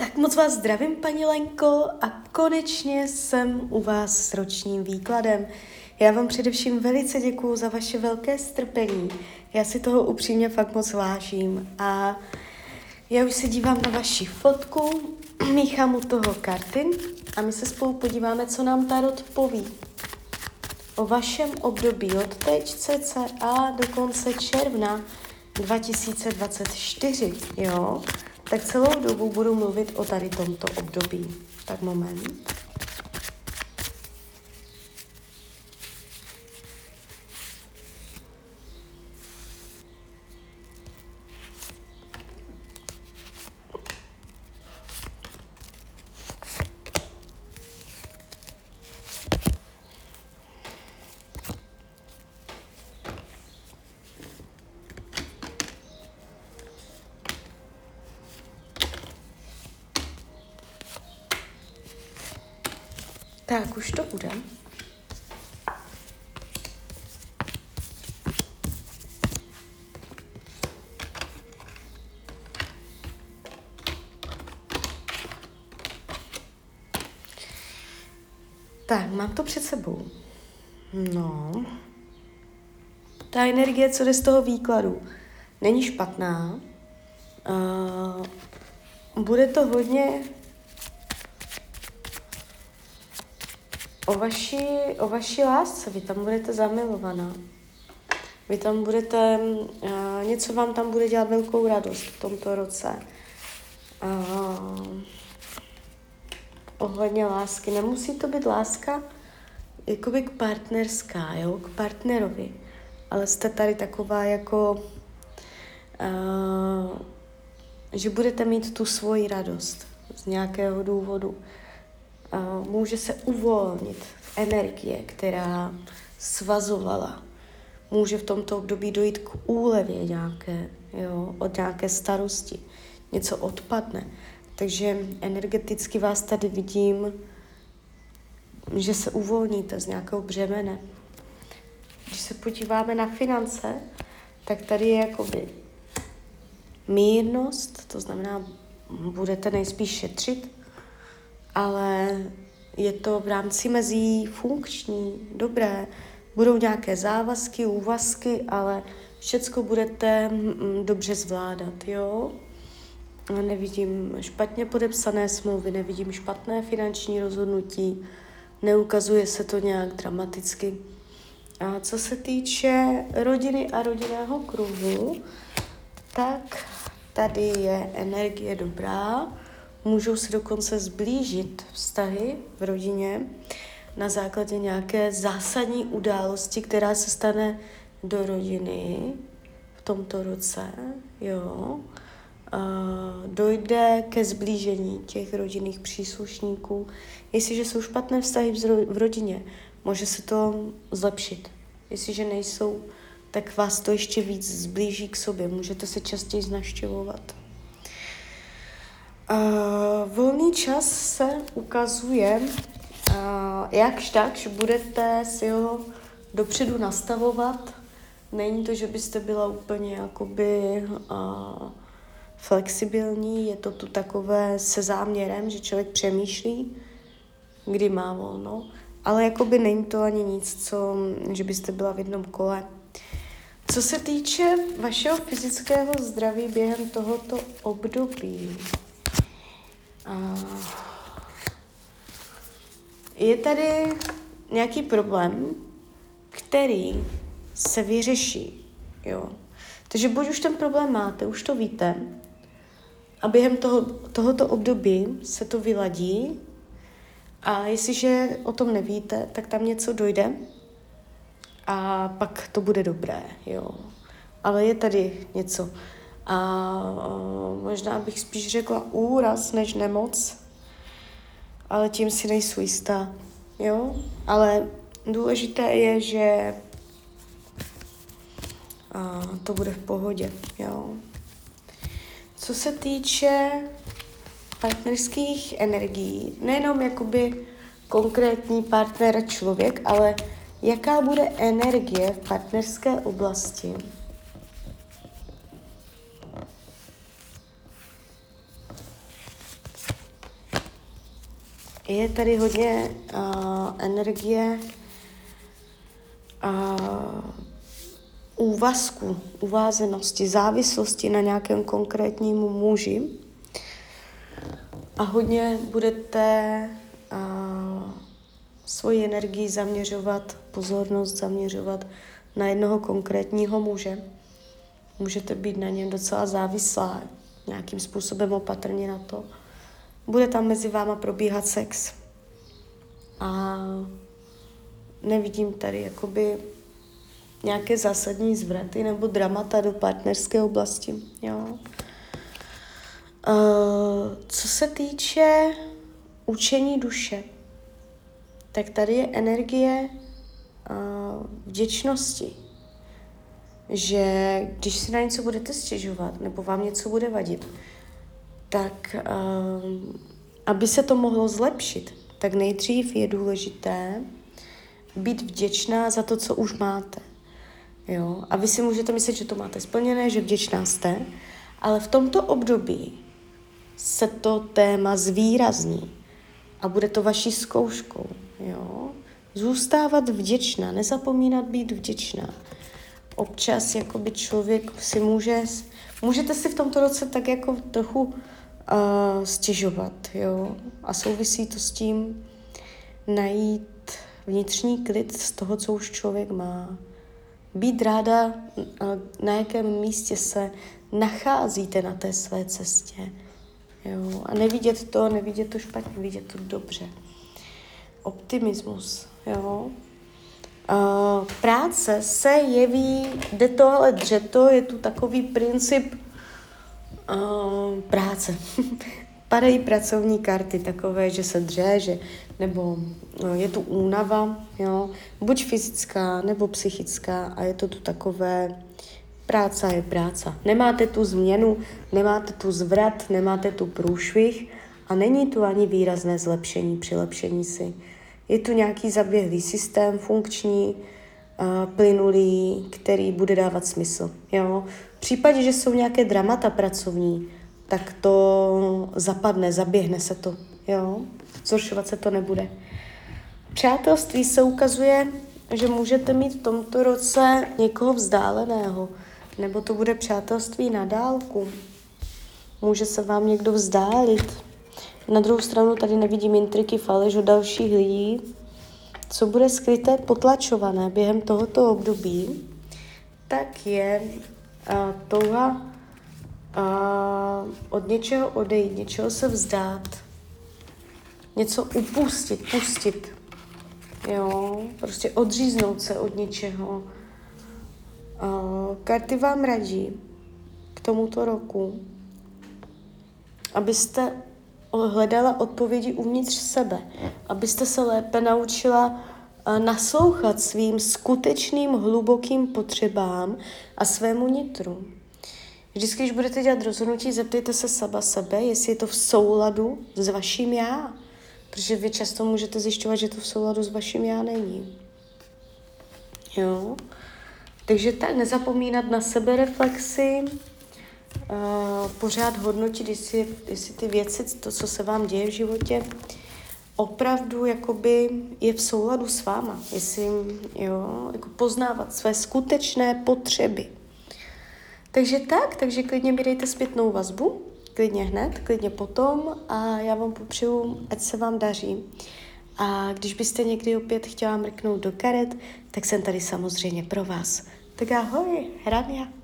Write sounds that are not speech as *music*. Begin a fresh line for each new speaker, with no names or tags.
Tak moc vás zdravím, paní Lenko, a konečně jsem u vás s ročním výkladem. Já vám především velice děkuju za vaše velké strpení. Já si toho upřímně fakt moc vážím. A já už se dívám na vaši fotku, míchám u toho karty a my se spolu podíváme, co nám Tarot poví. O vašem období od teď cca do konce června 2024, jo? Tak celou dobu budu mluvit o tady tomto období. Tak moment. Tak, už to bude. Tak, mám to před sebou. No. Ta energie, co jde z toho výkladu, není špatná. Uh, bude to hodně o vaší, o vaší lásce. Vy tam budete zamilovaná. Vy tam budete, uh, něco vám tam bude dělat velkou radost v tomto roce. Uh, ohledně lásky. Nemusí to být láska jakoby k partnerská, jo, k partnerovi. Ale jste tady taková jako, uh, že budete mít tu svoji radost z nějakého důvodu může se uvolnit energie, která svazovala. Může v tomto období dojít k úlevě nějaké, jo, od nějaké starosti. Něco odpadne. Takže energeticky vás tady vidím, že se uvolníte z nějakého břemene. Když se podíváme na finance, tak tady je jakoby mírnost, to znamená, budete nejspíš šetřit, ale je to v rámci mezí funkční, dobré. Budou nějaké závazky, úvazky, ale všecko budete mm, dobře zvládat, jo? Nevidím špatně podepsané smlouvy, nevidím špatné finanční rozhodnutí, neukazuje se to nějak dramaticky. A co se týče rodiny a rodinného kruhu, tak tady je energie dobrá, Můžou se dokonce zblížit vztahy v rodině na základě nějaké zásadní události, která se stane do rodiny v tomto roce, jo. A dojde ke zblížení těch rodinných příslušníků. Jestliže jsou špatné vztahy v rodině, může se to zlepšit. Jestliže nejsou, tak vás to ještě víc zblíží k sobě. Můžete se častěji znaštěvovat. Uh, volný čas se ukazuje, uh, jakž tak, že budete si ho dopředu nastavovat. Není to, že byste byla úplně jakoby uh, flexibilní, je to tu takové se záměrem, že člověk přemýšlí, kdy má volno, ale jakoby není to ani nic, co, že byste byla v jednom kole. Co se týče vašeho fyzického zdraví během tohoto období, je tady nějaký problém, který se vyřeší. Jo. Takže buď už ten problém máte, už to víte, a během toho, tohoto období se to vyladí a jestliže o tom nevíte, tak tam něco dojde a pak to bude dobré, jo. Ale je tady něco. A možná bych spíš řekla úraz než nemoc, ale tím si nejsou jistá. Jo? Ale důležité je, že a to bude v pohodě. Jo? Co se týče partnerských energií, nejenom jakoby konkrétní partner člověk, ale jaká bude energie v partnerské oblasti, je tady hodně uh, energie uh, úvazku, uvázenosti, závislosti na nějakém konkrétním muži. A hodně budete uh, svoji energii zaměřovat, pozornost zaměřovat na jednoho konkrétního muže. Můžete být na něm docela závislá, nějakým způsobem opatrně na to. Bude tam mezi váma probíhat sex. A nevidím tady jakoby nějaké zásadní zvraty nebo dramata do partnerské oblasti. Jo. Uh, co se týče učení duše, tak tady je energie uh, vděčnosti. Že když si na něco budete stěžovat nebo vám něco bude vadit, tak uh, aby se to mohlo zlepšit, tak nejdřív je důležité být vděčná za to, co už máte. Jo? A vy si můžete myslet, že to máte splněné, že vděčná jste, ale v tomto období se to téma zvýrazní a bude to vaší zkouškou. Jo? Zůstávat vděčná, nezapomínat být vděčná. Občas jakoby člověk si může, můžete si v tomto roce tak jako trochu uh, stěžovat, jo? A souvisí to s tím najít vnitřní klid z toho, co už člověk má. Být ráda, uh, na jakém místě se nacházíte na té své cestě. Jo? A nevidět to, nevidět to špatně, vidět to dobře optimismus, jo. Uh, práce se jeví, jde to ale dřeto, je tu takový princip uh, práce. *laughs* Padají pracovní karty takové, že se dře, že, nebo no, je tu únava, jo, buď fyzická nebo psychická a je to tu takové, práce je práce. Nemáte tu změnu, nemáte tu zvrat, nemáte tu průšvih a není tu ani výrazné zlepšení, přilepšení si. Je tu nějaký zaběhlý systém, funkční, plynulý, který bude dávat smysl. Jo? V případě, že jsou nějaké dramata pracovní, tak to zapadne, zaběhne se to. Jo? Zhoršovat se to nebude. Přátelství se ukazuje, že můžete mít v tomto roce někoho vzdáleného, nebo to bude přátelství na dálku. Může se vám někdo vzdálit, na druhou stranu tady nevidím intriky, faleš od dalších lidí. Co bude skryté, potlačované během tohoto období, tak je uh, touha uh, od něčeho odejít, něčeho se vzdát, něco upustit, pustit. Jo, prostě odříznout se od něčeho. Uh, karty vám radí k tomuto roku, abyste hledala odpovědi uvnitř sebe, abyste se lépe naučila eh, naslouchat svým skutečným hlubokým potřebám a svému nitru. Vždycky, když budete dělat rozhodnutí, zeptejte se saba sebe, jestli je to v souladu s vaším já. Protože vy často můžete zjišťovat, že to v souladu s vaším já není. Jo? Takže tak, nezapomínat na sebereflexi, uh, pořád hodnotit, jestli, jestli ty věci, to, co se vám děje v životě, opravdu jakoby je v souladu s váma. Jestli jo, jako poznávat své skutečné potřeby. Takže tak, takže klidně mi dejte zpětnou vazbu, klidně hned, klidně potom a já vám popřeju, ať se vám daří. A když byste někdy opět chtěla mrknout do karet, tak jsem tady samozřejmě pro vás. Tak ahoj, Hrania.